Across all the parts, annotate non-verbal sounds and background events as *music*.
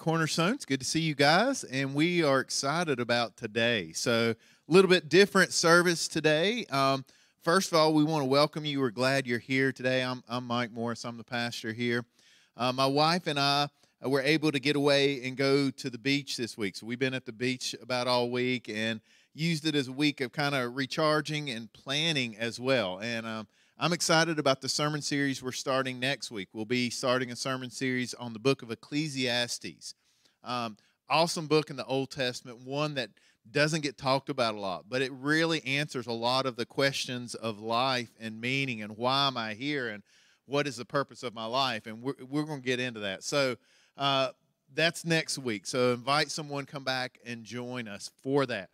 Cornerstone. It's good to see you guys, and we are excited about today. So, a little bit different service today. Um, first of all, we want to welcome you. We're glad you're here today. I'm, I'm Mike Morris, I'm the pastor here. Uh, my wife and I uh, were able to get away and go to the beach this week. So, we've been at the beach about all week and used it as a week of kind of recharging and planning as well. And um, I'm excited about the sermon series we're starting next week. We'll be starting a sermon series on the book of Ecclesiastes. Um, awesome book in the Old Testament, one that doesn't get talked about a lot, but it really answers a lot of the questions of life and meaning and why am I here and what is the purpose of my life. And we're, we're going to get into that. So uh, that's next week. So invite someone, come back and join us for that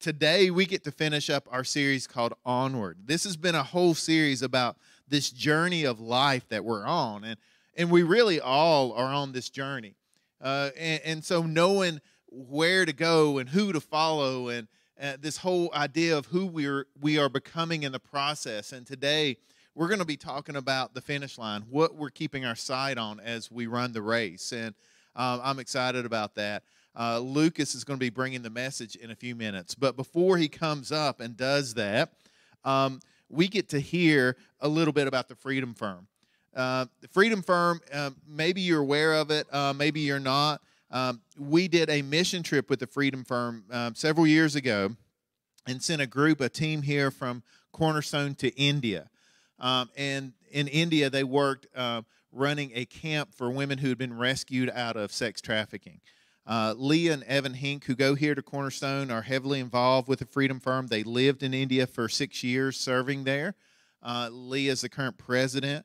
today we get to finish up our series called Onward. This has been a whole series about this journey of life that we're on, and and we really all are on this journey. Uh, and, and, so knowing where to go and who to follow, and uh, this whole idea of who we're we are becoming in the process. And today we're going to be talking about the finish line, what we're keeping our sight on as we run the race, and um, I'm excited about that. Uh, Lucas is going to be bringing the message in a few minutes. But before he comes up and does that, um, we get to hear a little bit about the Freedom Firm. Uh, the Freedom Firm, uh, maybe you're aware of it, uh, maybe you're not. Um, we did a mission trip with the Freedom Firm um, several years ago and sent a group, a team here from Cornerstone to India. Um, and in India, they worked uh, running a camp for women who had been rescued out of sex trafficking. Uh, Leah and Evan Hink, who go here to Cornerstone, are heavily involved with the Freedom Firm. They lived in India for six years serving there. Uh, Leah is the current president.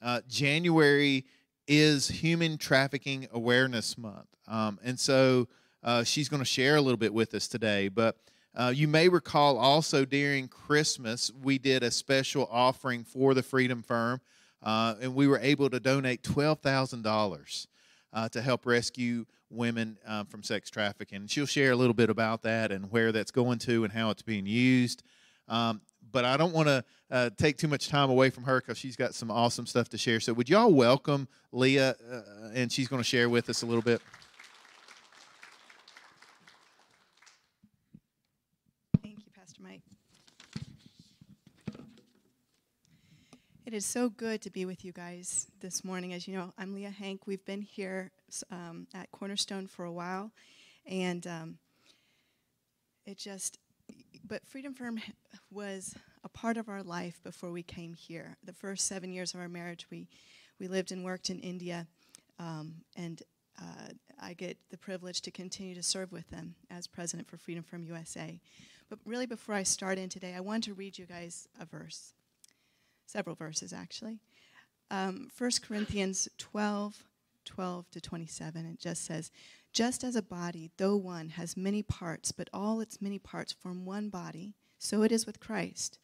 Uh, January is Human Trafficking Awareness Month. Um, and so uh, she's going to share a little bit with us today. But uh, you may recall also during Christmas, we did a special offering for the Freedom Firm, uh, and we were able to donate $12,000 to help rescue women uh, from sex trafficking. She'll share a little bit about that and where that's going to and how it's being used. Um, but I don't want to uh, take too much time away from her because she's got some awesome stuff to share. So, would y'all welcome Leah? Uh, and she's going to share with us a little bit. Thank you, Pastor Mike. It is so good to be with you guys this morning. As you know, I'm Leah Hank. We've been here um, at Cornerstone for a while, and um, it just, but Freedom Firm was a part of our life before we came here. The first seven years of our marriage, we, we lived and worked in India, um, and uh, I get the privilege to continue to serve with them as president for Freedom Firm USA. But really, before I start in today, I want to read you guys a verse, several verses actually. Um, 1 Corinthians 12, 12 to 27. It just says, Just as a body, though one, has many parts, but all its many parts form one body, so it is with Christ.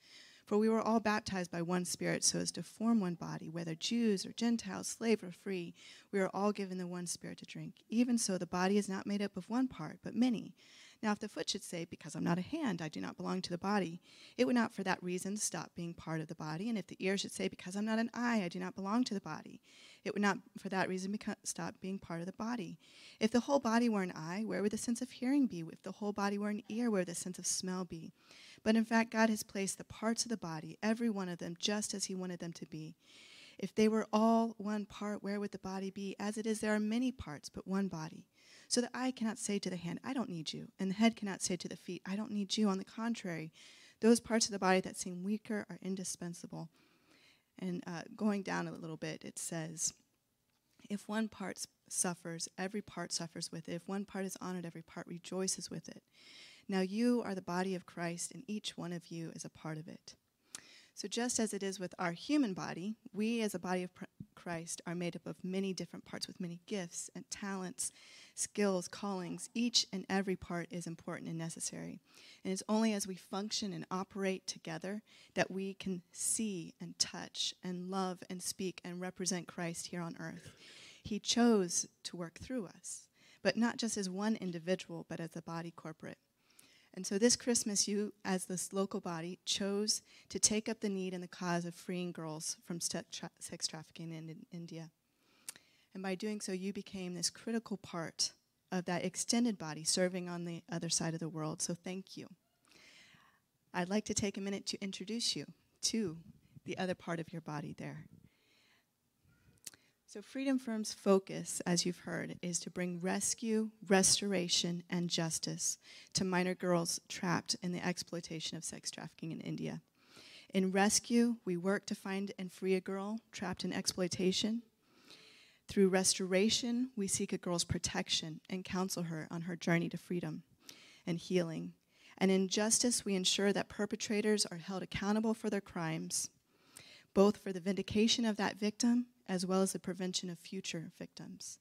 For we were all baptized by one Spirit so as to form one body, whether Jews or Gentiles, slave or free. We are all given the one Spirit to drink. Even so, the body is not made up of one part, but many. Now, if the foot should say, Because I'm not a hand, I do not belong to the body, it would not for that reason stop being part of the body. And if the ear should say, Because I'm not an eye, I do not belong to the body, it would not for that reason stop being part of the body. If the whole body were an eye, where would the sense of hearing be? If the whole body were an ear, where would the sense of smell be? But in fact, God has placed the parts of the body, every one of them, just as He wanted them to be. If they were all one part, where would the body be? As it is, there are many parts, but one body. So the eye cannot say to the hand, I don't need you, and the head cannot say to the feet, I don't need you. On the contrary, those parts of the body that seem weaker are indispensable. And uh, going down a little bit, it says, if one part suffers, every part suffers with it. If one part is honored, every part rejoices with it. Now you are the body of Christ, and each one of you is a part of it. So, just as it is with our human body, we as a body of Christ are made up of many different parts with many gifts and talents skills, callings, each and every part is important and necessary. And it's only as we function and operate together that we can see and touch and love and speak and represent Christ here on earth. He chose to work through us, but not just as one individual, but as a body corporate. And so this Christmas, you, as this local body, chose to take up the need and the cause of freeing girls from sex trafficking in India. And by doing so, you became this critical part of that extended body serving on the other side of the world. So thank you. I'd like to take a minute to introduce you to the other part of your body there. So, Freedom Firm's focus, as you've heard, is to bring rescue, restoration, and justice to minor girls trapped in the exploitation of sex trafficking in India. In rescue, we work to find and free a girl trapped in exploitation. Through restoration, we seek a girl's protection and counsel her on her journey to freedom and healing. And in justice, we ensure that perpetrators are held accountable for their crimes, both for the vindication of that victim as well as the prevention of future victims.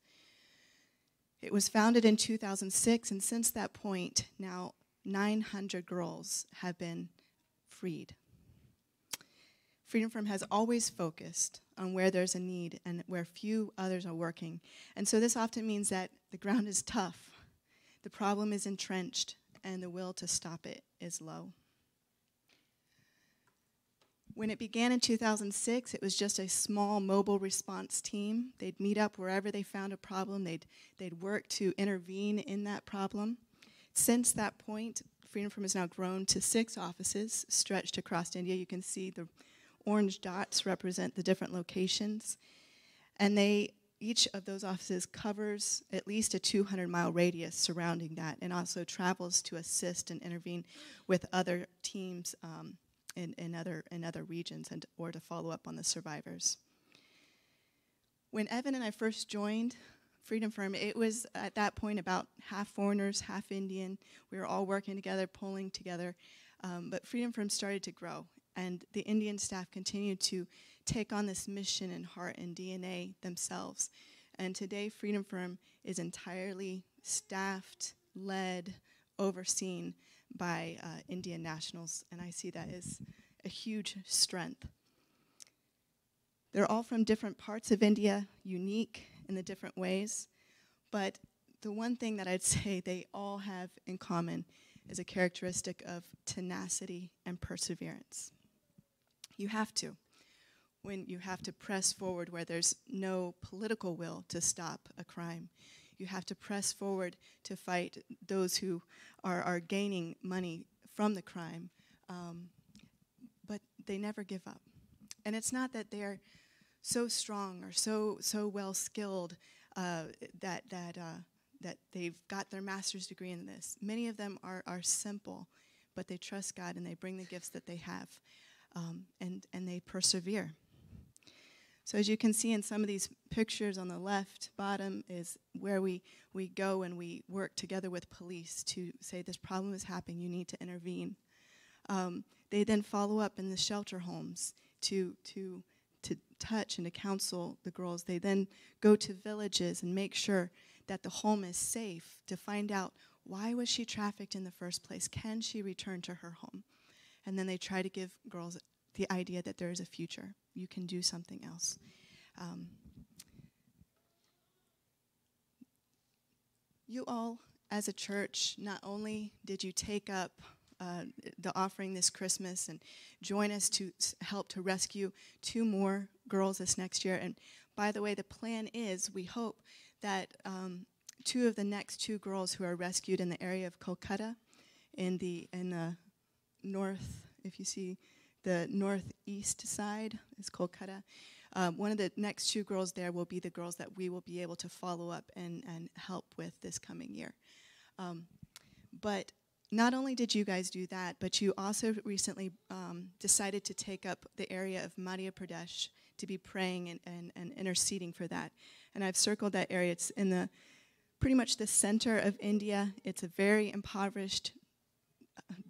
It was founded in 2006, and since that point, now 900 girls have been freed. Freedom Firm has always focused on where there's a need and where few others are working. And so this often means that the ground is tough, the problem is entrenched, and the will to stop it is low. When it began in 2006, it was just a small mobile response team. They'd meet up wherever they found a problem, they'd, they'd work to intervene in that problem. Since that point, Freedom Firm has now grown to six offices stretched across India. You can see the orange dots represent the different locations. And they each of those offices covers at least a 200 mile radius surrounding that and also travels to assist and intervene with other teams um, in, in, other, in other regions and, or to follow up on the survivors. When Evan and I first joined Freedom Firm, it was at that point about half foreigners, half Indian. We were all working together, pulling together. Um, but Freedom Firm started to grow, and the Indian staff continued to take on this mission and heart and DNA themselves. And today, Freedom Firm is entirely staffed, led, overseen by uh, Indian nationals, and I see that as a huge strength. They're all from different parts of India, unique in the different ways, but the one thing that I'd *laughs* say they all have in common is a characteristic of tenacity and perseverance. You have to. When you have to press forward where there's no political will to stop a crime, you have to press forward to fight those who are, are gaining money from the crime. Um, but they never give up. And it's not that they're so strong or so, so well skilled uh, that, that, uh, that they've got their master's degree in this. Many of them are, are simple, but they trust God and they bring the gifts that they have um, and, and they persevere. So as you can see in some of these pictures on the left bottom is where we, we go and we work together with police to say this problem is happening, you need to intervene. Um, they then follow up in the shelter homes to, to, to touch and to counsel the girls. They then go to villages and make sure that the home is safe to find out why was she trafficked in the first place? Can she return to her home? And then they try to give girls the idea that there is a future. You can do something else. Um, you all, as a church, not only did you take up uh, the offering this Christmas and join us to help to rescue two more girls this next year. And by the way, the plan is we hope that um, two of the next two girls who are rescued in the area of Kolkata, in the in the north, if you see the northeast side is Kolkata. Um, one of the next two girls there will be the girls that we will be able to follow up and, and help with this coming year. Um, but not only did you guys do that, but you also recently um, decided to take up the area of Madhya Pradesh to be praying and, and, and interceding for that. And I've circled that area. It's in the pretty much the center of India. It's a very impoverished,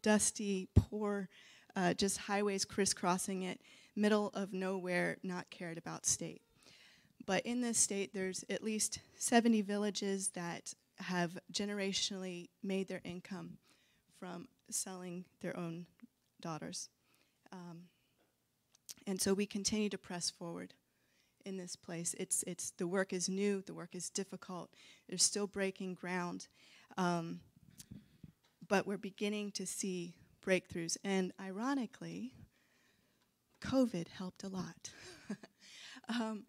dusty, poor uh, just highways crisscrossing it, middle of nowhere, not cared about state. But in this state, there's at least 70 villages that have generationally made their income from selling their own daughters. Um, and so we continue to press forward in this place. It's, it's, the work is new, the work is difficult, there's still breaking ground. Um, but we're beginning to see breakthroughs. And ironically, COVID helped a lot. *laughs* um,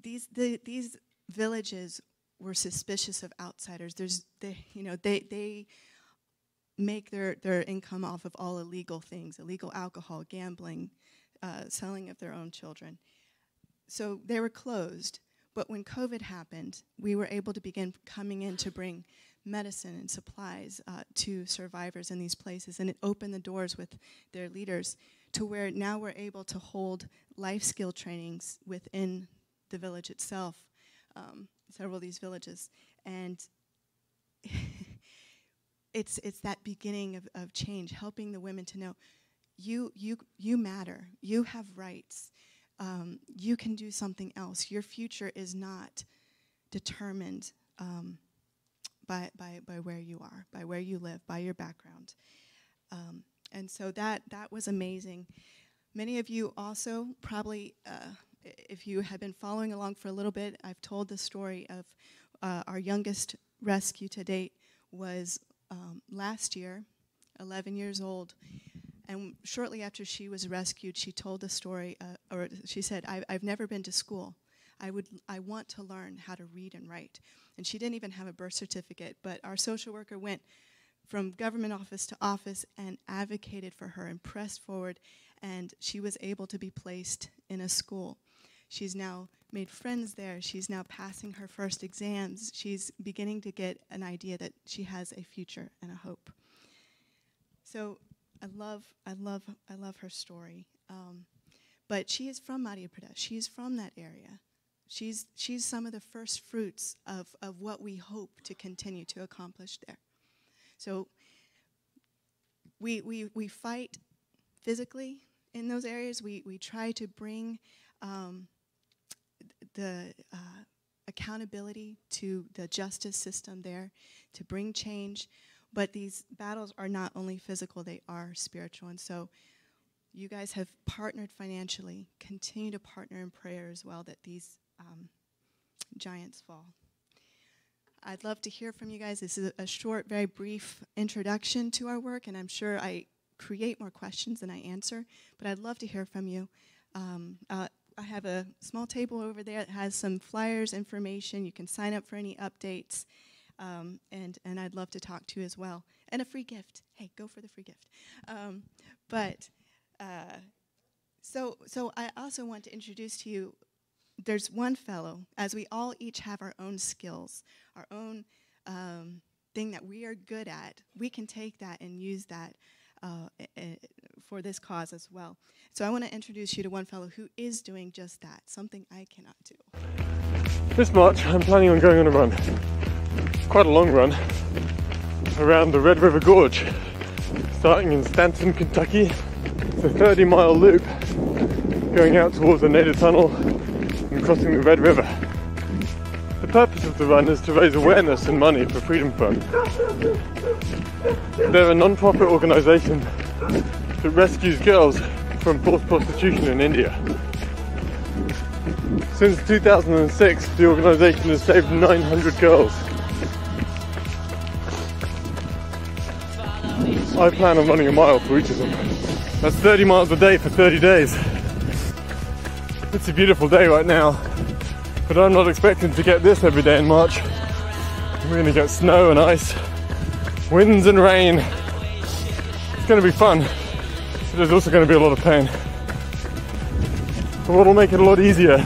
these the, these villages were suspicious of outsiders. There's they you know they they make their their income off of all illegal things, illegal alcohol, gambling, uh, selling of their own children. So they were closed. But when COVID happened, we were able to begin coming in to bring medicine and supplies uh, to survivors in these places, and it opened the doors with their leaders to where now we're able to hold life skill trainings within the village itself, um, several of these villages, and *laughs* it's it's that beginning of, of change, helping the women to know you you you matter, you have rights, um, you can do something else. Your future is not determined um, by, by by where you are, by where you live, by your background. Um, and so that that was amazing. Many of you also probably, uh, if you have been following along for a little bit, I've told the story of uh, our youngest rescue to date was um, last year, 11 years old. And shortly after she was rescued, she told the story, uh, or she said, I, have never been to school. I, would, I want to learn how to read and write. And she didn't even have a birth certificate, but our social worker went from government office to office and advocated for her and pressed forward, and she was able to be placed in a school. She's now made friends there. She's now passing her first exams. She's beginning to get an idea that she has a future and a hope. So I love, I love, I love her story. Um, but she is from Madhya Pradesh. She's from that area. She's, she's some of the first fruits of, of what we hope to continue to accomplish there. So we, we, we fight physically in those areas. We, we try to bring um, the uh, accountability to the justice system there to bring change. But these battles are not only physical, they are spiritual. And so you guys have partnered financially. Continue to partner in prayer as well that these um, giants fall. I'd love to hear from you guys. This is a short, very brief introduction to our work, and I'm sure I create more questions than I answer, but I'd love to hear from you. Um, uh, I have a small table over there that has some flyers, information. You can sign up for any updates, um, and, and I'd love to talk to you as well. And a free gift. Hey, go for the free gift. Um, but uh, so, so I also want to introduce to you there's one fellow, as we all each have our own skills, our own um, thing that we are good at, we can take that and use that uh, for this cause as well. So I want to introduce you to one fellow who is doing just that, something I cannot do. This March, I'm planning on going on a run. Quite a long run around the Red River Gorge, starting in Stanton, Kentucky. It's a 30 mile loop going out towards the Nada Tunnel and crossing the Red River. The purpose of the run is to raise awareness and money for Freedom Fund. They're a non-profit organisation that rescues girls from forced prostitution in India. Since 2006, the organisation has saved 900 girls. I plan on running a mile for each of them. That's 30 miles a day for 30 days. It's a beautiful day right now, but I'm not expecting to get this every day in March. We're to get snow and ice, winds and rain. It's to be fun, but there's also to be a lot of pain. But what will make it a lot easier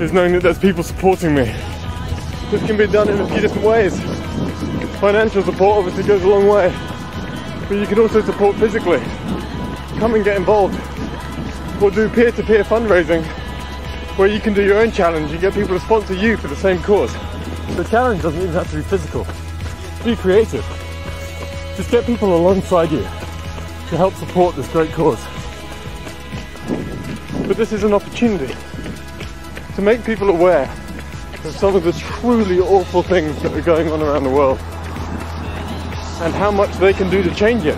is knowing that there's people supporting me. This can be done in a few different ways. Financial support obviously goes a long way, but you can also support physically. Come and get involved or do peer-to-peer fundraising where you can do your own challenge and get people to sponsor you for the same cause. The challenge doesn't even have to be physical. Be creative. Just get people alongside you to help support this great cause. But this is an opportunity to make people aware of some of the truly awful things that are going on around the world and how much they can do to change it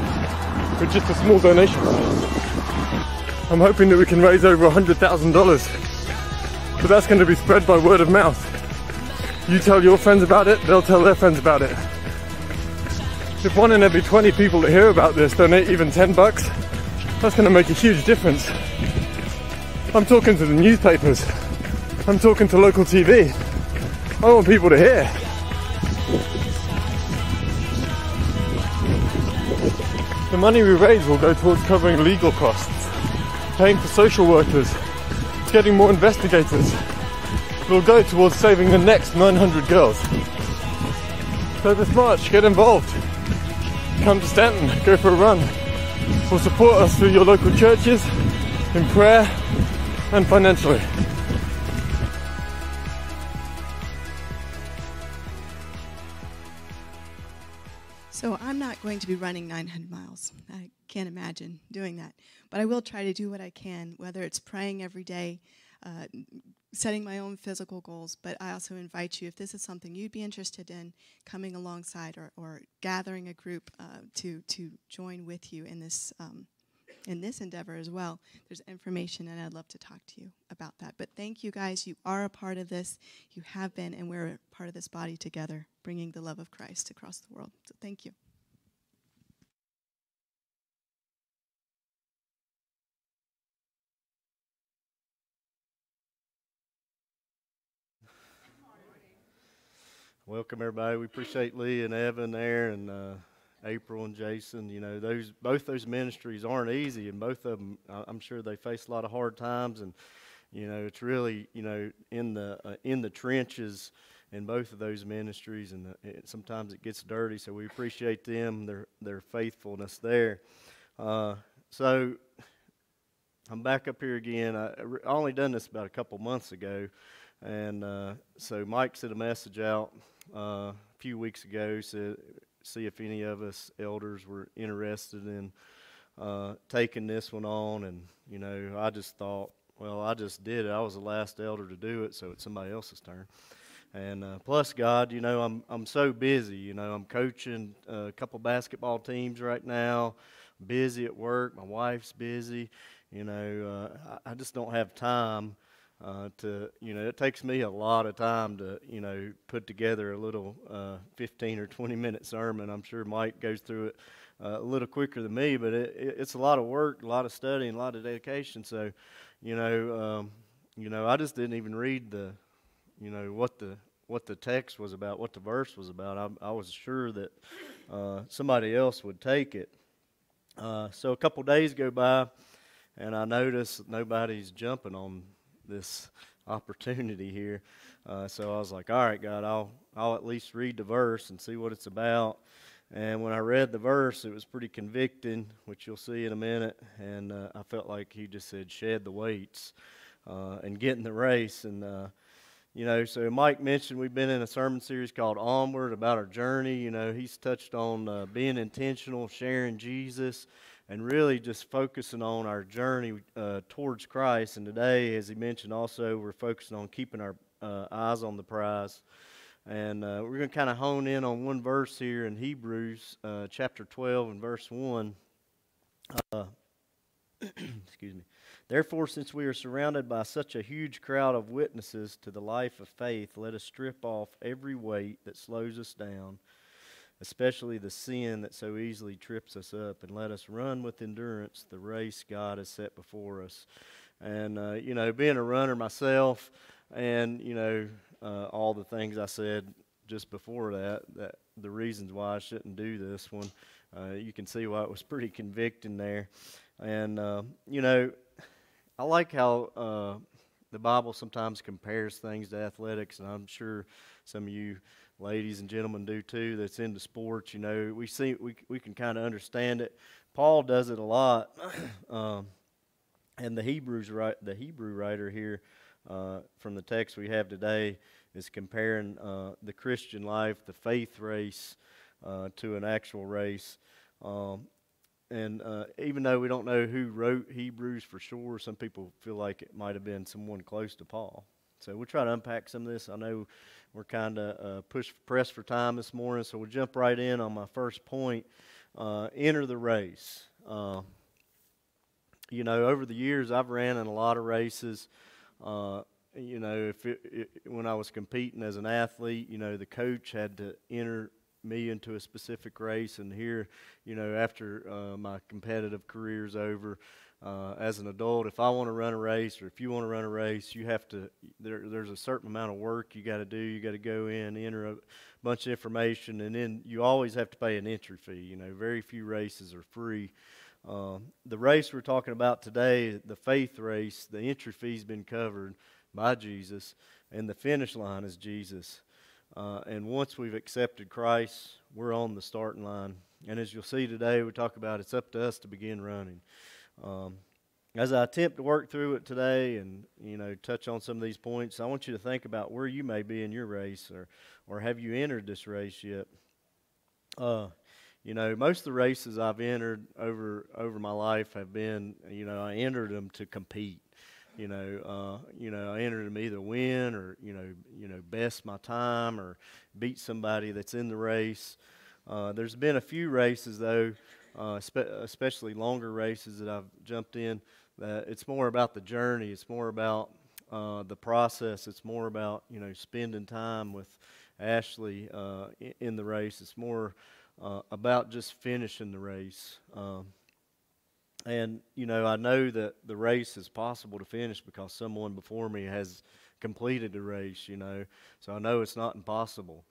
with just a small donation. I'm hoping that we can raise over $100,000. But that's going to be spread by word of mouth. You tell your friends about it, they'll tell their friends about it. If one in every 20 people that hear about this donate even 10 bucks, that's going to make a huge difference. I'm talking to the newspapers, I'm talking to local TV. I want people to hear. The money we raise will go towards covering legal costs, paying for social workers, It's getting more investigators. Will go towards saving the next 900 girls. So this March, get involved. Come to Stanton, go for a run. Or support us through your local churches, in prayer, and financially. So I'm not going to be running 900 miles. I can't imagine doing that. But I will try to do what I can, whether it's praying every day, uh, setting my own physical goals. But I also invite you, if this is something you'd be interested in, coming alongside or, or gathering a group uh, to to join with you in this um, in this endeavor as well. There's information, and I'd love to talk to you about that. But thank you guys. You are a part of this. You have been, and we're a part of this body together, bringing the love of Christ across the world. So thank you. Welcome everybody. We appreciate Lee and Evan there, and uh, April and Jason. You know, those both those ministries aren't easy, and both of them, I'm sure they face a lot of hard times. And you know, it's really you know in the uh, in the trenches in both of those ministries, and the, it, sometimes it gets dirty. So we appreciate them their their faithfulness there. Uh, so I'm back up here again. I, I only done this about a couple months ago. And uh, so Mike sent a message out a few weeks ago, said see if any of us elders were interested in uh, taking this one on. And you know, I just thought, well, I just did it. I was the last elder to do it, so it's somebody else's turn. And uh, plus, God, you know, I'm I'm so busy. You know, I'm coaching a couple basketball teams right now. Busy at work. My wife's busy. You know, uh, I, I just don't have time uh, to you know it takes me a lot of time to you know put together a little uh, 15 or 20 minute sermon. I'm sure Mike goes through it uh, a little quicker than me, but it, it, it's a lot of work, a lot of study, and a lot of dedication. So, you know, um, you know, I just didn't even read the, you know, what the what the text was about, what the verse was about. I, I was sure that uh, somebody else would take it. Uh, so a couple days go by, and I notice nobody's jumping on this *laughs* opportunity here. Uh, so I was like, all right, God, I'll I'll at least read the verse and see what it's about. And when I read the verse, it was pretty convicting, which you'll see in a minute. And uh, I felt like he just said, shed the weights uh, and get in the race. And, uh, you know, so Mike mentioned we've been in a sermon series called Onward about our journey. You know, he's touched on uh, being intentional, sharing Jesus and really just focusing on our journey uh, towards Christ. And today, as he mentioned, also we're focusing on keeping our uh, eyes on the prize. And uh, we're going to kind of hone in on one verse here in Hebrews uh, chapter 12 and verse 1. Uh, *clears throat* excuse me. Therefore, since we are surrounded by such a huge crowd of witnesses to the life of faith, let us strip off every weight that slows us down especially the sin that so easily trips us up, and let us run with endurance the race God has set before us. And, uh, you know, being a runner myself, and, you know, uh, all the things I said just before that, that the reasons why I shouldn't do this one, uh, you can see why it was pretty convicting there. And, uh, you know, I like how uh, the Bible sometimes compares things to athletics, and I'm sure some of you ladies and gentlemen do too that's into sports you know we see we, we can kind of understand it. Paul does it a lot *clears throat* um, and the hebrews right the hebrew writer here uh, from the text we have today is comparing uh, the christian life the faith race uh, to an actual race. Um, and uh, even though we don't know who wrote hebrews for sure some people feel like it might have been someone close to paul. So we'll try to unpack some of this. I know we're kind of uh, push pressed for time this morning, so we'll jump right in on my first point. Uh, enter the race. Uh, you know, over the years, I've ran in a lot of races. Uh, you know, if it, it, when I was competing as an athlete, you know, the coach had to enter me into a specific race, and here, you know, after uh, my competitive career's over, uh, as an adult, if I want to run a race or if you want to run a race, you have to. There, there's a certain amount of work you got to do. You got to go in, enter a bunch of information, and then you always have to pay an entry fee. You know, very few races are free. Um, the race we're talking about today, the faith race, the entry fee's been covered by Jesus, and the finish line is Jesus. Uh, and once we've accepted Christ, we're on the starting line. And as you'll see today, we talk about it's up to us to begin running. Um, as I attempt to work through it today and you know touch on some of these points, I want you to think about where you may be in your race, or or have you entered this race yet? Uh, you know, most of the races I've entered over over my life have been, you know, I entered them to compete. You know, uh, you know, I entered them either win or you know, you know, best my time or beat somebody that's in the race. Uh, there's been a few races though uh, spe- especially longer races that I've jumped in, that it's more about the journey. It's more about uh, the process. It's more about you know spending time with Ashley uh, in, the race. It's more uh, about just finishing the race. Um, and you know, I know that the race is possible to finish because someone before me has completed the race. You know, so I know it's not impossible.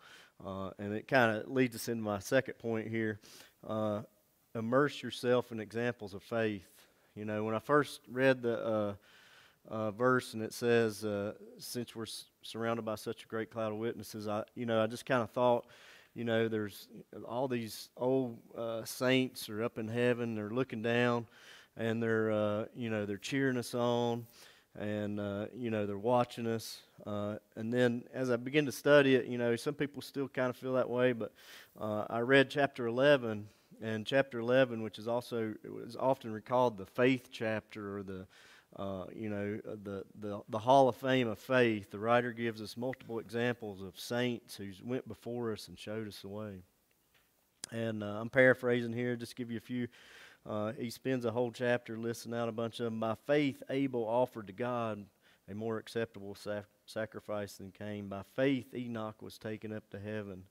Uh, and it kind of leads us into my second point here. Uh, immerse yourself in examples of faith. You know, when I first read the uh, uh, verse and it says, uh, "Since we're surrounded by such a great cloud of witnesses," I, you know, I just kind of thought, you know, there's all these old uh, saints are up in heaven, they're looking down, and they're, uh, you know, they're cheering us on, and uh, you know, they're watching us. and then as I begin to study it, you know, some people still kind of feel that way, but I read chapter 11 and chapter 11, which is also is often recalled the faith chapter or the uh, you know the, the the Hall of Fame of faith. The writer gives us multiple examples of saints who went before us and showed us the way. And uh, I'm paraphrasing here, just give you a few. Uh, he spends a whole chapter listing out a bunch of them. By faith, Abel offered to God a more acceptable sac- sacrifice than Cain. By faith, Enoch was taken up to heaven.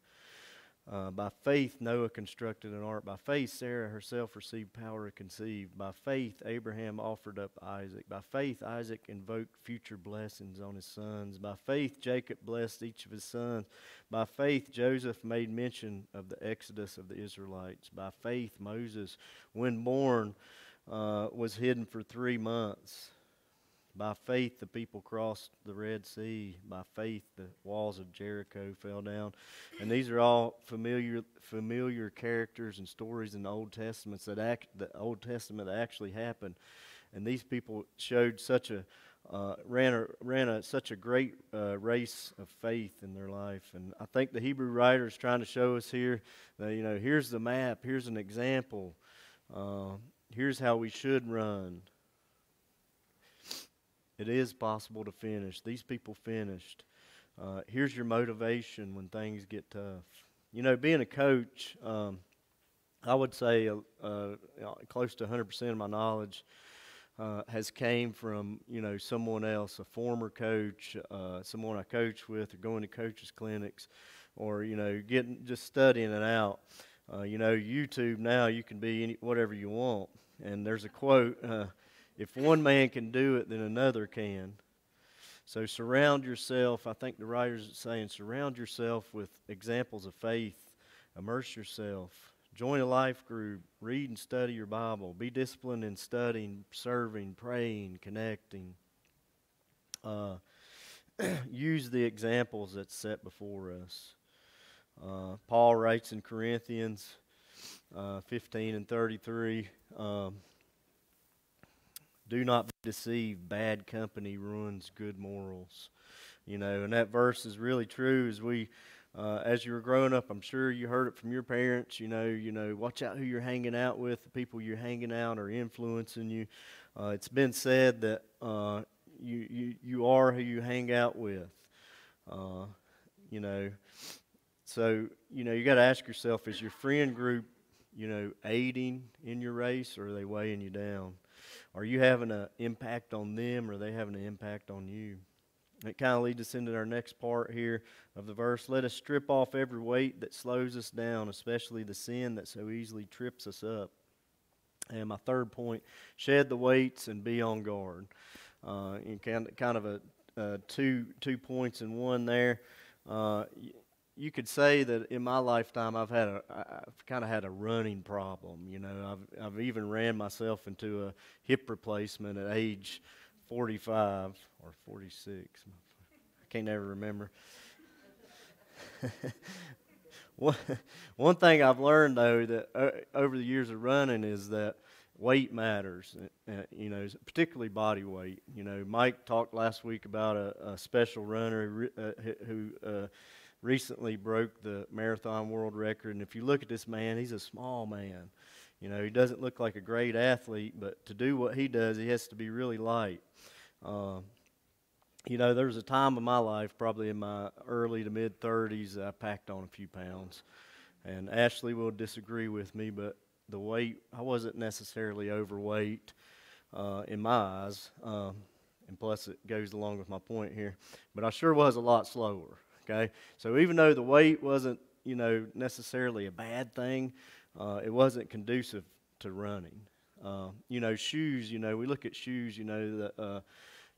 Uh, by faith, Noah constructed an ark. By faith, Sarah herself received power to conceive. By faith, Abraham offered up Isaac. By faith, Isaac invoked future blessings on his sons. By faith, Jacob blessed each of his sons. By faith, Joseph made mention of the exodus of the Israelites. By faith, Moses, when born, uh, was hidden for three months. By faith, the people crossed the Red Sea. By faith, the walls of Jericho fell down. And these are all familiar, familiar characters and stories in the Old Testament that act, the Old Testament actually happened. And these people showed such a uh, ran a ran a such a great uh, race of faith in their life. And I think the Hebrew writer is trying to show us here that you know here's the map, here's an example, uh, here's how we should run. It is possible to finish. These people finished. Uh, here's your motivation when things get tough. You know, being a coach, um, I would say uh, uh, close to 100% of my knowledge uh, has came from you know someone else, a former coach, uh, someone I coach with, or going to coaches clinics, or you know getting just studying it out. Uh, you know, YouTube now you can be any, whatever you want, and there's a quote if one man can do it, then another can. So surround yourself, I think the writer's saying, surround yourself with examples of faith. Immerse yourself. Join a life group. Read and study your Bible. Be disciplined in studying, serving, praying, connecting. Uh, *clears throat* use the examples that's set before us. Uh, Paul writes in Corinthians uh, 15 and 33. Um, do not be deceived. Bad company ruins good morals. You know, and that verse is really true as we uh, as you were growing up, I'm sure you heard it from your parents. You know, you know, watch out who you're hanging out with. The people you're hanging out are influencing you. Uh, it's been said that uh, you, you you are who you hang out with. Uh, you know, so you know you got to ask yourself: Is your friend group, you know, aiding in your race, or are they weighing you down? Are you having an impact on them or are they having an impact on you? It kind of leads us into our next part here of the verse. Let us strip off every weight that slows us down, especially the sin that so easily trips us up. And my third point: shed the weights and be on guard. Uh, kind kind of a uh, two two points in one there. Uh, you could say that in my lifetime I've had a I've kind of had a running problem. You know, I've I've even ran myself into a hip replacement at age 45 or 46. I can't ever remember. *laughs* one, one thing I've learned though that uh, over the years of running is that weight matters. Uh, uh you know, particularly body weight. You know, Mike talked last week about a, a special runner uh, who uh, recently broke the marathon world record. And if you look at this man, he's a small man. You know, he doesn't look like a great athlete, but to do what he does, he has to be really light. Uh, you know, there was a time in my life, probably in my early to mid 30s, I packed on a few pounds. And Ashley will disagree with me, but the weight, I wasn't necessarily overweight uh, in my eyes. Um, and plus, it goes along with my point here. But I sure was a lot slower. Okay? So even though the weight wasn't, you know, necessarily a bad thing, uh, it wasn't conducive to running. Uh, you know, shoes, you know, we look at shoes, you know, the uh,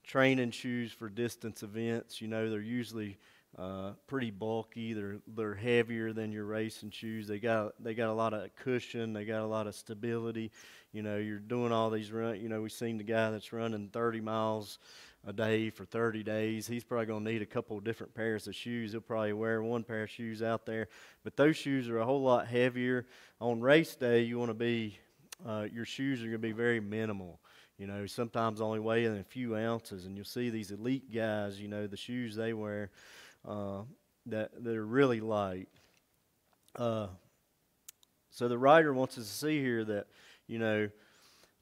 training shoes for distance events, you know, they're usually uh, pretty bulky. They're they're heavier than your racing shoes. They got they got a lot of cushion. They got a lot of stability. You know, you're doing all these run. You know, we've seen the guy that's running 30 miles a day for 30 days. He's probably going to need a couple of different pairs of shoes. He'll probably wear one pair of shoes out there, but those shoes are a whole lot heavier. On race day, you want to be uh, your shoes are going to be very minimal. You know, sometimes only weighing a few ounces, and you'll see these elite guys. You know, the shoes they wear uh, that that are really light. Uh, so the writer wants us to see here that you know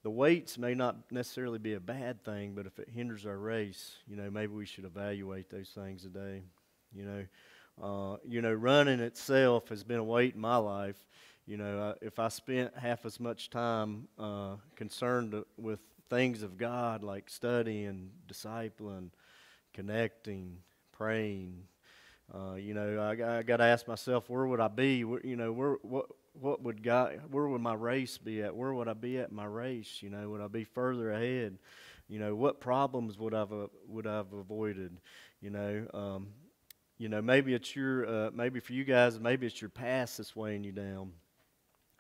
the weights may not necessarily be a bad thing, but if it hinders our race, you know, maybe we should evaluate those things today. You know, uh, you know, running itself has been a weight in my life. You know, if I spent half as much time uh, concerned with things of God, like studying, discipling, connecting, praying, uh, you know, I, I got to ask myself, where would I be? Where, you know, where what what would God, where would my race be at? Where would I be at my race? You know, would I be further ahead? You know, what problems would I've uh, would I've avoided? You know, um, you know, maybe it's your, uh, maybe for you guys, maybe it's your past that's weighing you down.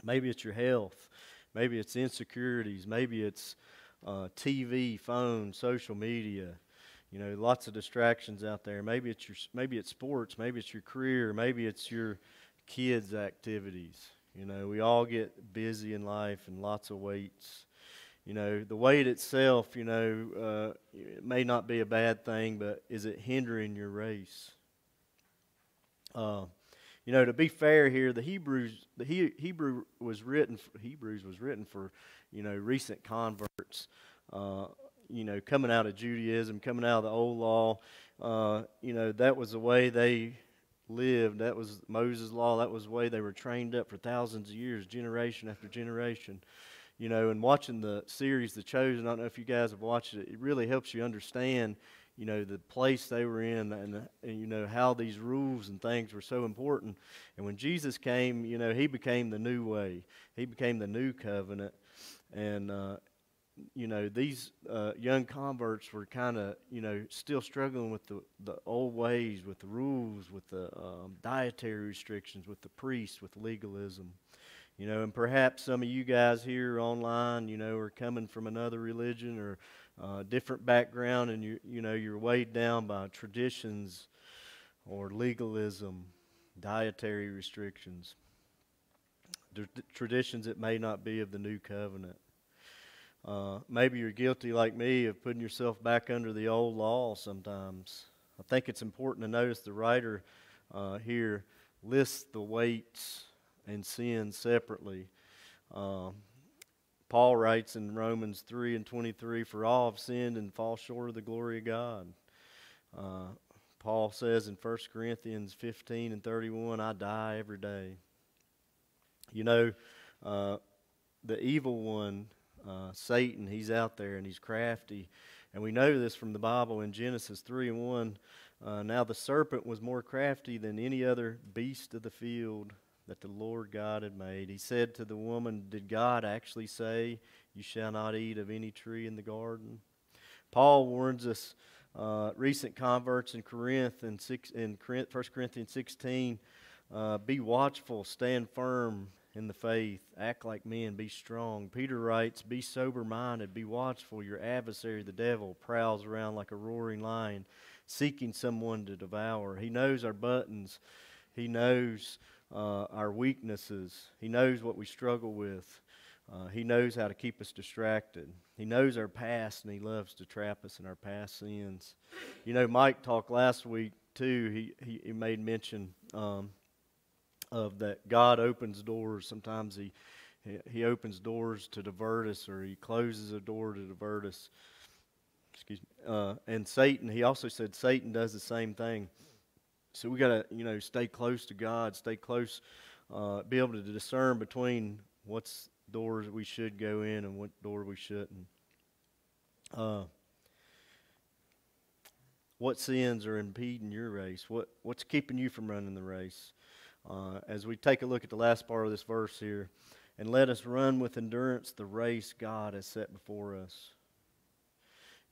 Maybe it's your health. Maybe it's insecurities. Maybe it's uh, TV, phone, social media. You know, lots of distractions out there. Maybe it's your, maybe it's sports. Maybe it's your career. Maybe it's your kids' activities. You know, we all get busy in life and lots of weights. You know, the weight itself, you know, uh, it may not be a bad thing, but is it hindering your race? Uh, you know, to be fair here, the Hebrews, the he, Hebrew was written, for, Hebrews was written for, you know, recent converts. Uh, you know, coming out of Judaism, coming out of the old law. Uh, you know, that was the way they lived. That was Moses' law. That was the way they were trained up for thousands of years, generation after generation. You know, and watching the series, The Chosen, I don't know if you guys have watched it, it really helps you understand, you know, the place they were in and, and, you know, how these rules and things were so important. And when Jesus came, you know, he became the new way, he became the new covenant. And, uh, you know, these uh, young converts were kind of, you know, still struggling with the, the old ways, with the rules, with the um, dietary restrictions, with the priests, with legalism. You know, and perhaps some of you guys here online, you know, are coming from another religion or uh, different background, and you, you know, you're weighed down by traditions or legalism, dietary restrictions, traditions that may not be of the new covenant. Uh, maybe you're guilty, like me, of putting yourself back under the old law sometimes. I think it's important to notice the writer uh, here lists the weights and sins separately. Uh, Paul writes in Romans 3 and 23 For all have sinned and fall short of the glory of God. Uh, Paul says in 1 Corinthians 15 and 31, I die every day. You know, uh, the evil one uh, Satan, he's out there and he's crafty. And we know this from the Bible in Genesis 3 and 1. Uh, now the serpent was more crafty than any other beast of the field that the Lord God had made. He said to the woman, Did God actually say, You shall not eat of any tree in the garden? Paul warns us, uh, recent converts in Corinth, in, six, in 1 Corinthians 16, uh, be watchful, stand firm in the faith, act like men, be strong. Peter writes, Be sober minded, be watchful. Your adversary, the devil, prowls around like a roaring lion, seeking someone to devour. He knows our buttons, he knows uh, our weaknesses, he knows what we struggle with. Uh, he knows how to keep us distracted. He knows our past, and he loves to trap us in our past sins. You know, Mike talked last week too. He he, he made mention um, of that God opens doors. Sometimes he, he opens doors to divert us, or he closes a door to divert us. Excuse me. Uh, and Satan, he also said Satan does the same thing. So we got to you know stay close to God, stay close, uh, be able to discern between what's doors we should go in and what door we shouldn't. Uh, what sins are impeding your race? What what's keeping you from running the race? Uh, as we take a look at the last part of this verse here, and let us run with endurance the race God has set before us.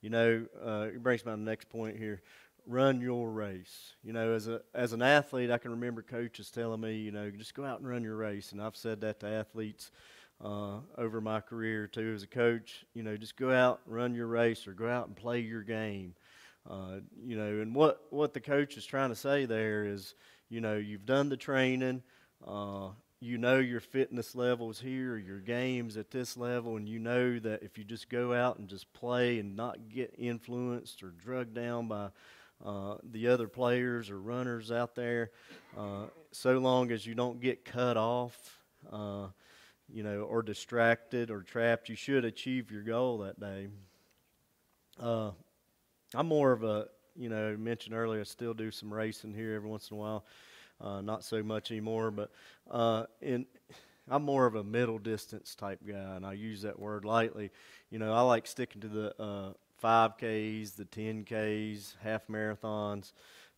You know, uh, it brings me to the next point here. Run your race. You know, as a as an athlete, I can remember coaches telling me, you know, just go out and run your race, and I've said that to athletes uh, over my career too as a coach. You know, just go out, and run your race, or go out and play your game. Uh, you know, and what what the coach is trying to say there is, you know, you've done the training. Uh, you know your fitness levels here, your games at this level, and you know that if you just go out and just play and not get influenced or drugged down by uh, the other players or runners out there, uh, so long as you don't get cut off, uh, you know, or distracted or trapped, you should achieve your goal that day. Uh, I'm more of a, you know, mentioned earlier, I still do some racing here every once in a while. Uh, not so much anymore, but uh, in, I'm more of a middle distance type guy, and I use that word lightly. You know, I like sticking to the uh, 5Ks, the 10Ks, half marathons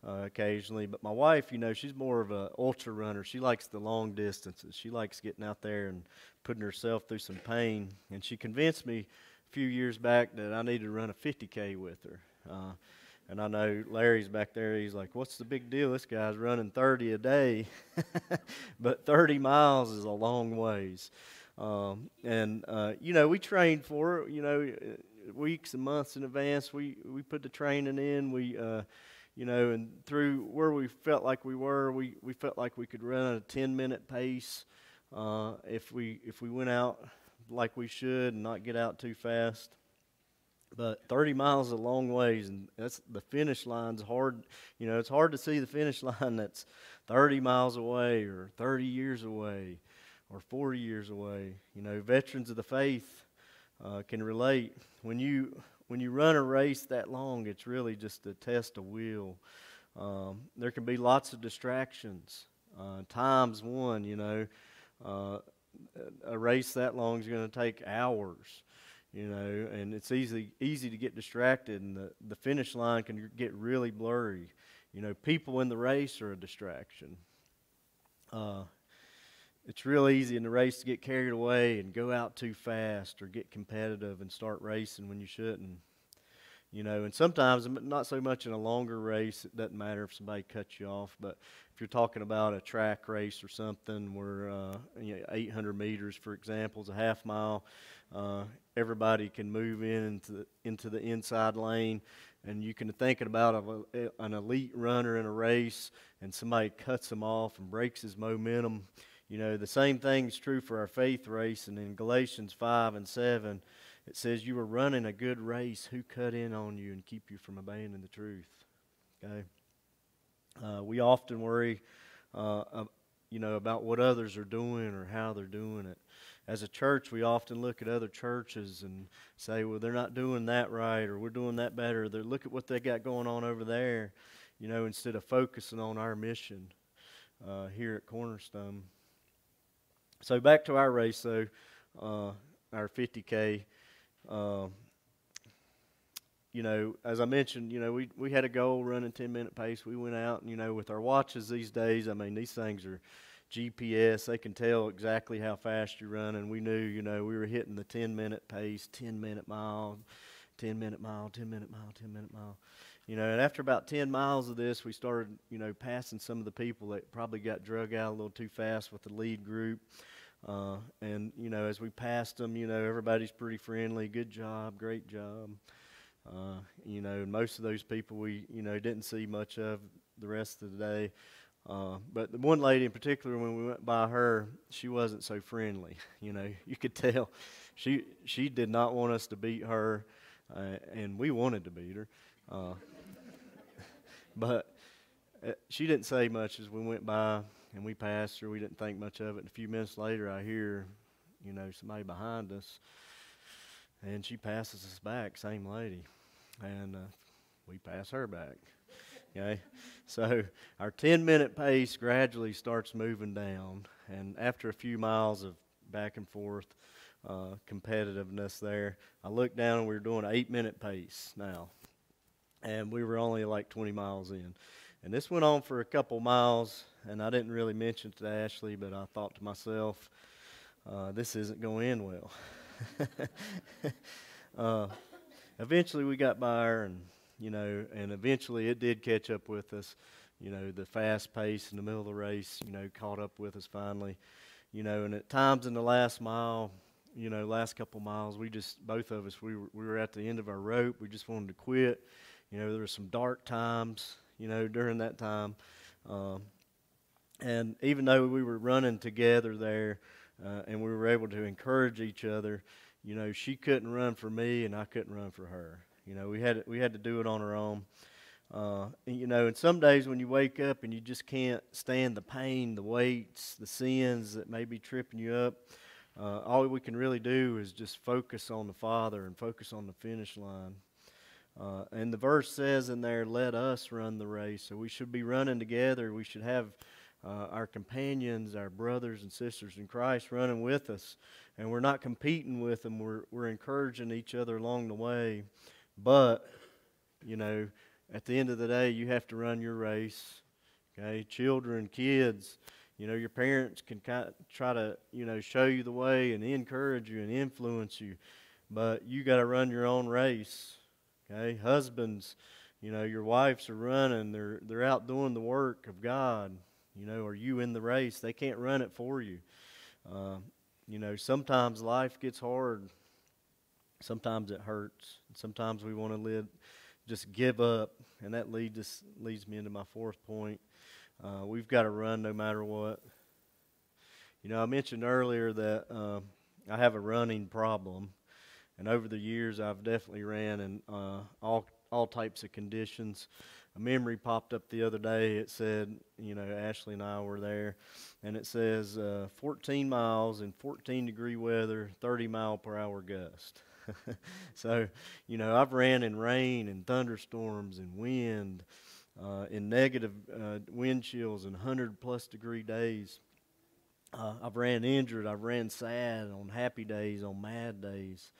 uh, occasionally. But my wife, you know, she's more of a ultra runner. She likes the long distances. She likes getting out there and putting herself through some pain. And she convinced me a few years back that I needed to run a 50K with her. Uh, and I know Larry's back there. He's like, "What's the big deal? This guy's running 30 a day." *laughs* but 30 miles is a long ways. Um, and uh, you know, we trained for it. You know, weeks and months in advance. We we put the training in. We uh, you know, and through where we felt like we were, we, we felt like we could run at a 10 minute pace uh, if we if we went out like we should and not get out too fast. But 30 miles is a long ways, and that's the finish line's hard. You know, it's hard to see the finish *laughs* line that's 30 miles away or 30 years away or 40 years away. You know, veterans of the faith uh, can relate. When you when you run a race that long, it's really just a test of will. Um, there can be lots of distractions. Uh, time's one, you know. Uh, a race that long is going to take hours, you know, and it's easy easy to get distracted, and the, the finish line can get really blurry. You know, people in the race are a distraction. Uh, it's real easy in the race to get carried away and go out too fast or get competitive and start racing when you shouldn't. You know, and sometimes not so much in a longer race, it doesn't matter if somebody cuts you off, but if you're talking about a track race or something where uh, you know, 800 meters, for example, is a half mile, uh, everybody can move in into the, into the inside lane, and you can think about a, an elite runner in a race, and somebody cuts him off and breaks his momentum you know, the same thing is true for our faith race. And in Galatians 5 and 7, it says, You are running a good race. Who cut in on you and keep you from abandoning the truth? Okay? Uh, we often worry, uh, you know, about what others are doing or how they're doing it. As a church, we often look at other churches and say, well, they're not doing that right or we're doing that better. They're, look at what they got going on over there, you know, instead of focusing on our mission uh, here at Cornerstone. So back to our race, though, uh, our 50K. Uh, you know, as I mentioned, you know, we, we had a goal running 10 minute pace. We went out and, you know, with our watches these days, I mean, these things are, GPS. They can tell exactly how fast you're running. We knew, you know, we were hitting the 10 minute pace, 10 minute mile, 10 minute mile, 10 minute mile, 10 minute mile. You know, and after about 10 miles of this, we started, you know, passing some of the people that probably got drug out a little too fast with the lead group. Uh, and, you know, as we passed them, you know, everybody's pretty friendly. Good job, great job. Uh, you know, most of those people we, you know, didn't see much of the rest of the day. Uh, but the one lady in particular, when we went by her, she wasn't so friendly. *laughs* You know, you could tell she she did not want us to beat her, uh, and we wanted to beat her. Uh, *laughs* but uh, she didn't say much as we went by and we passed her. We didn't think much of it. And a few minutes later, I hear, you know, somebody behind us, and she passes us back, same lady, and uh, we pass her back. Okay, so our 10 minute pace gradually starts moving down, and after a few miles of back and forth uh, competitiveness there, I look down and we we're doing an eight minute pace now and we were only like 20 miles in. And this went on for a couple miles, and I didn't really mention it to Ashley, but I thought to myself, uh, this isn't going to end well. *laughs* uh, eventually, we got by her, and you know, and eventually it did catch up with us. You know, the fast pace in the middle of the race, you know, caught up with us finally. You know, and at times in the last mile, you know, last couple miles, we just both of us we were, we were at the end of our rope. We just wanted to quit you know, there were some dark times, you know, during that time. Um, and even though we were running together there uh, and we were able to encourage each other, you know, she couldn't run for me and I couldn't run for her. You know, we had we had to do it on our own. Uh, and, you know, and some days when you wake up and you just can't stand the pain, the weights, the sins that may be tripping you up, uh, all we can really do is just focus on the Father and focus on the finish line. Uh, and the verse says in there, let us run the race. So we should be running together. We should have uh, our companions, our brothers and sisters in Christ running with us. And we're not competing with them, we're, we're encouraging each other along the way. But, you know, at the end of the day, you have to run your race. Okay? Children, kids, you know, your parents can kind of try to, you know, show you the way and encourage you and influence you. But you got to run your own race. Okay, husbands, you know, your wives are running, they're they're out doing the work of God. You know, are you in the race? They can't run it for you. Uh, you know, sometimes life gets hard. Sometimes it hurts. Sometimes we want to live, just give up, and that leads us leads me into my fourth point. Uh, we've got to run no matter what. You know, I mentioned earlier that uh, I have a running problem. And over the years, I've definitely ran in uh, all all types of conditions. A memory popped up the other day. It said, you know, Ashley and I were there, and it says uh, 14 miles in 14 degree weather, 30 mile per hour gust. *laughs* so, you know, I've ran in rain and thunderstorms and wind, uh, in negative uh, wind chills and 100 plus degree days. Uh, I've ran injured. I've ran sad on happy days, on mad days.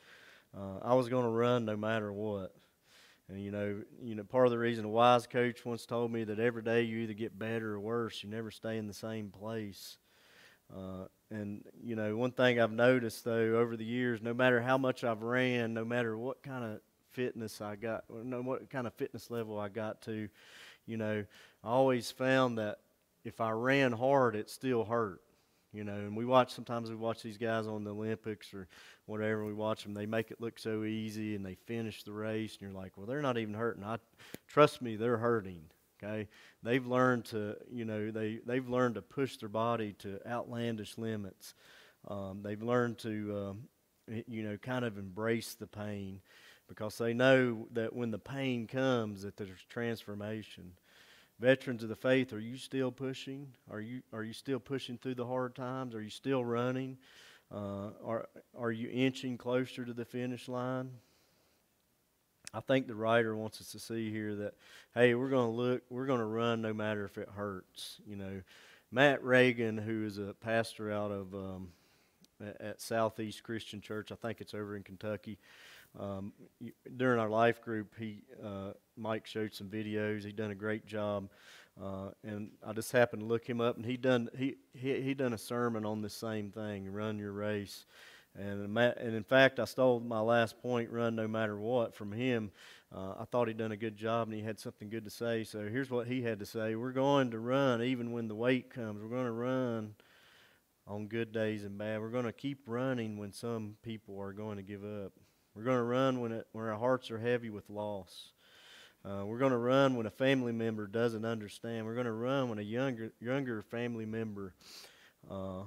Uh, I was going to run no matter what. And you know, you know, part of the reason a wise coach once told me that every day you either get better or worse. You never stay in the same place. Uh, and you know, one thing I've noticed though over the years, no matter how much I've ran, no matter what kind of fitness I got, no what kind of fitness level I got to, you know, I always found that if I ran hard, it still hurt you know. And we watch sometimes we watch these guys on the Olympics or whatever. We watch them; they make it look so easy, and they finish the race, and you're like, well, they're not even hurting. I trust me, they're hurting. Okay, they've learned to, you know, they they've learned to push their body to outlandish limits. Um, they've learned to, um, you know, kind of embrace the pain because they know that when the pain comes, that there's transformation veterans of the faith, are you still pushing? Are you are you still pushing through the hard times? Are you still running? Uh, are are you inching closer to the finish line? I think the writer wants us to see here that hey, we're going to look, we're going to run no matter if it hurts. You know, Matt Reagan, who is a pastor out of um, at Southeast Christian Church, I think it's over in Kentucky. Um, during our life group, he uh, Mike showed some videos. He done a great job Uh, and I just happened to look him up, and he done he he he done a sermon on the same thing: run your race. And and in fact, I stole my last point: run no matter what from him. Uh, I thought he'd done a good job, and he had something good to say. So here's what he had to say: We're going to run even when the weight comes. We're going to run on good days and bad. We're going to keep running when some people are going to give up. We're going to run when it, when our hearts are heavy with loss. Uh, we're going to run when a family member doesn't understand. We're going to run when a younger younger family member uh,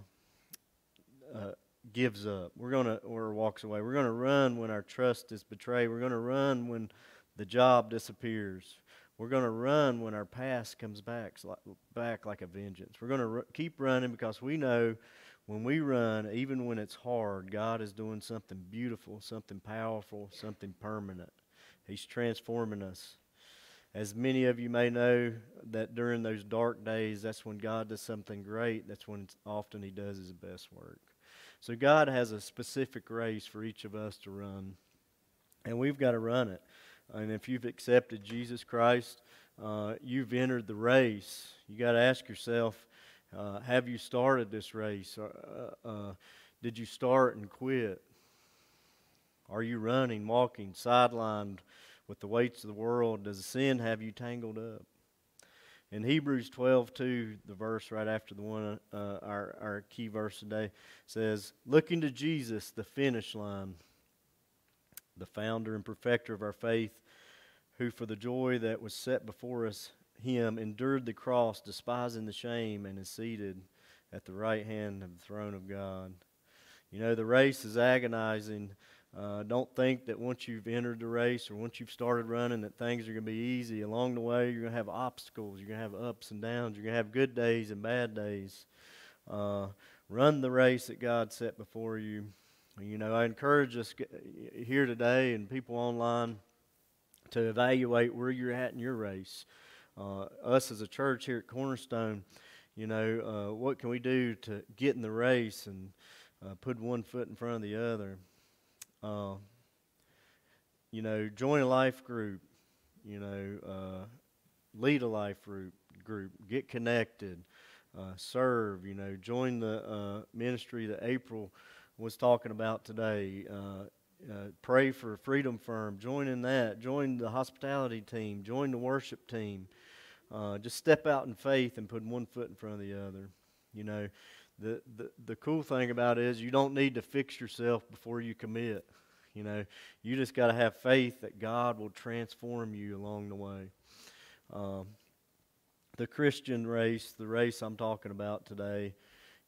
uh, gives up. We're going to or walks away. We're going to run when our trust is betrayed. We're going to run when the job disappears. We're going to run when our past comes back back like a vengeance. We're going to r- keep running because we know when we run, even when it's hard, God is doing something beautiful, something powerful, something permanent. He's transforming us. As many of you may know, that during those dark days, that's when God does something great. That's when often He does His best work. So God has a specific race for each of us to run, and we've got to run it. And if you've accepted Jesus Christ, uh, you've entered the race. You got to ask yourself, uh, have you started this race? Uh, uh, did you start and quit? Are you running, walking, sidelined? with the weights of the world, does sin have you tangled up? In Hebrews 12, 2, the verse right after the one, uh, our, our key verse today says, Looking to Jesus, the finish line, the founder and perfecter of our faith, who for the joy that was set before us, him endured the cross, despising the shame, and is seated at the right hand of the throne of God. You know, the race is agonizing uh, don't think that once you've entered the race or once you've started running that things are going to be easy. Along the way, you're going to have obstacles. You're going to have ups and downs. You're going to have good days and bad days. Uh, run the race that God set before you. You know, I encourage us here today and people online to evaluate where you're at in your race. Uh, us as a church here at Cornerstone, you know, uh, what can we do to get in the race and uh, put one foot in front of the other? Uh, you know, join a life group. You know, uh, lead a life group. Group, get connected, uh, serve. You know, join the uh, ministry that April was talking about today. Uh, uh, pray for Freedom Firm. Join in that. Join the hospitality team. Join the worship team. just step out in faith and put one foot in front of the other. You know, the, the, cool thing about it is you don't need to fix yourself before you commit. You know, you just got to have faith that God will transform you along the way. Um, the Christian race, the race I'm talking about today,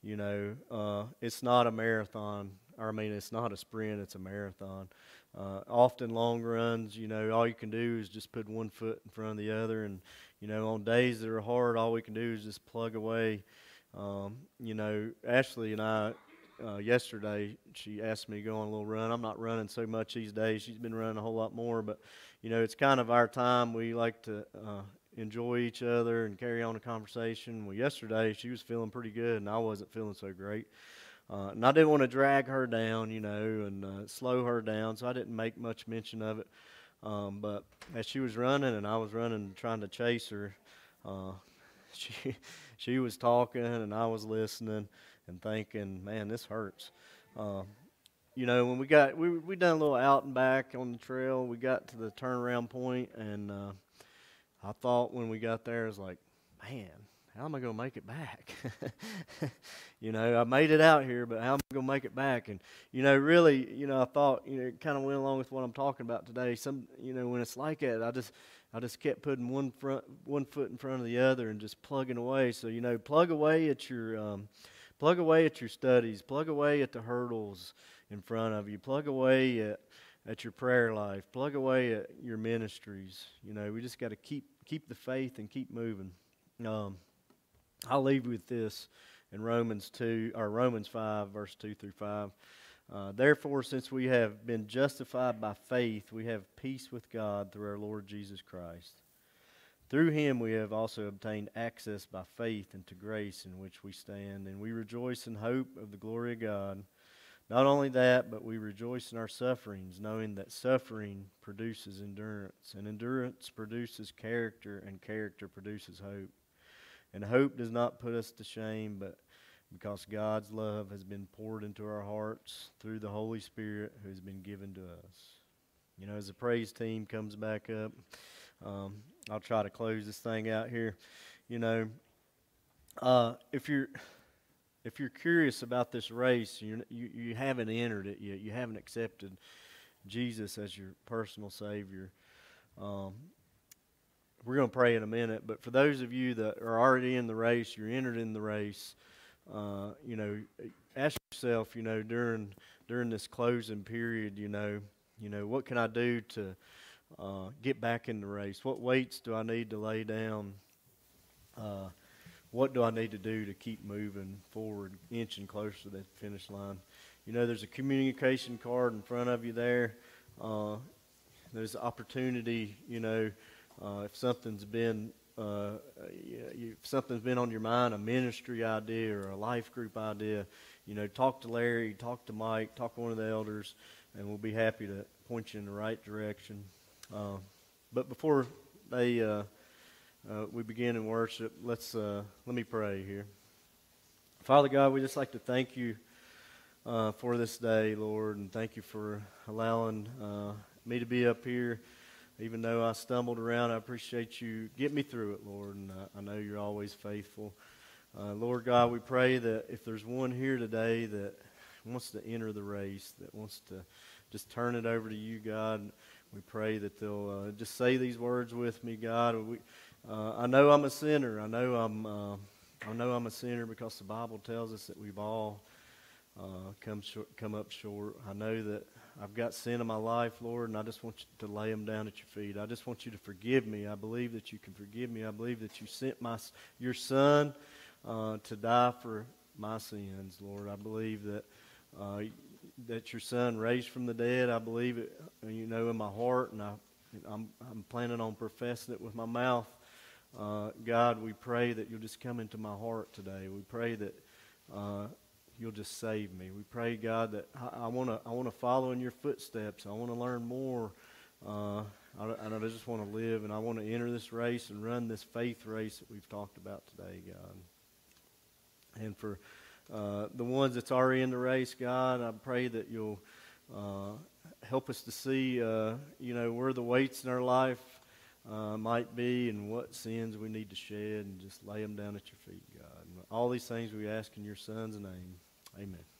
you know, uh, it's not a marathon. I mean, it's not a sprint, it's a marathon. Uh, often long runs, you know, all you can do is just put one foot in front of the other. And, you know, on days that are hard, all we can do is just plug away um, you know, Ashley and I, uh, yesterday, she asked me to go on a little run. I'm not running so much these days. She's been running a whole lot more, but, you know, it's kind of our time. We like to uh, enjoy each other and carry on a conversation. Well, yesterday, she was feeling pretty good, and I wasn't feeling so great. Uh, and I didn't want to drag her down, you know, and uh, slow her down, so I didn't make much mention of it. Um, but as she was running and I was running, trying to chase her, uh, *laughs* she she was talking and I was listening and thinking, man, this hurts. Uh, you know, when we got we we done a little out and back on the trail, we got to the turnaround point, and uh, I thought when we got there, I was like, man, how am I going to make it back? *laughs* you know, I made it out here, but how am I going to make it back? And you know, really, you know, I thought, you know, it kind of went along with what I'm talking about today. Some, you know, when it's like that, I just I just kept putting one front, one foot in front of the other, and just plugging away. So you know, plug away at your, um, plug away at your studies, plug away at the hurdles in front of you, plug away at at your prayer life, plug away at your ministries. You know, we just got to keep keep the faith and keep moving. Um, I'll leave with this in Romans two or Romans five, verse two through five. Uh, therefore, since we have been justified by faith, we have peace with God through our Lord Jesus Christ. Through him we have also obtained access by faith into grace in which we stand, and we rejoice in hope of the glory of God. Not only that, but we rejoice in our sufferings, knowing that suffering produces endurance, and endurance produces character, and character produces hope. And hope does not put us to shame, but because God's love has been poured into our hearts through the Holy Spirit who has been given to us. You know, as the praise team comes back up, um, I'll try to close this thing out here. You know, uh, if you're if you're curious about this race, you you you haven't entered it yet. You haven't accepted Jesus as your personal Savior. Um, we're going to pray in a minute, but for those of you that are already in the race, you're entered in the race. Uh, you know, ask yourself, you know, during during this closing period, you know, you know, what can I do to uh, get back in the race? What weights do I need to lay down? Uh, what do I need to do to keep moving forward, inching closer to that finish line? You know, there's a communication card in front of you there. Uh, there's opportunity, you know, uh, if something's been uh, if something's been on your mind, a ministry idea or a life group idea, you know, talk to Larry, talk to Mike, talk to one of the elders, and we'll be happy to point you in the right direction. Uh, but before they uh, uh, we begin in worship, let's uh, let me pray here. Father God, we just like to thank you for this day, Lord, and thank you for allowing me to be up here. Even though I stumbled around, I appreciate you. Get me through it, Lord, and uh, I know you're always faithful. Uh, Lord God, we pray that if there's one here today that wants to enter the race, that wants to just turn it over to you, God, we pray that they'll uh, just say these words with me, God. We, uh, I know I'm a sinner. I know I'm. Uh, I know I'm a sinner because the Bible tells us that we've all uh, come short, come up short. I know that I've got sin in my life, Lord, and I just want you to lay them down at your feet. I just want you to forgive me. I believe that you can forgive me. I believe that you sent my your Son uh, to die for my sins, Lord. I believe that uh, that your Son raised from the dead. I believe it, you know, in my heart, and I, I'm I'm planning on professing it with my mouth. Uh, God, we pray that you'll just come into my heart today. We pray that uh, you'll just save me. We pray, God, that I want to I want to follow in your footsteps. I want to learn more. Uh, I, I just want to live, and I want to enter this race and run this faith race that we've talked about today, God. And for uh, the ones that's already in the race, God, I pray that you'll uh, help us to see, uh, you know, where the weights in our life uh, might be and what sins we need to shed and just lay them down at your feet, God. And all these things we ask in your Son's name. Amen.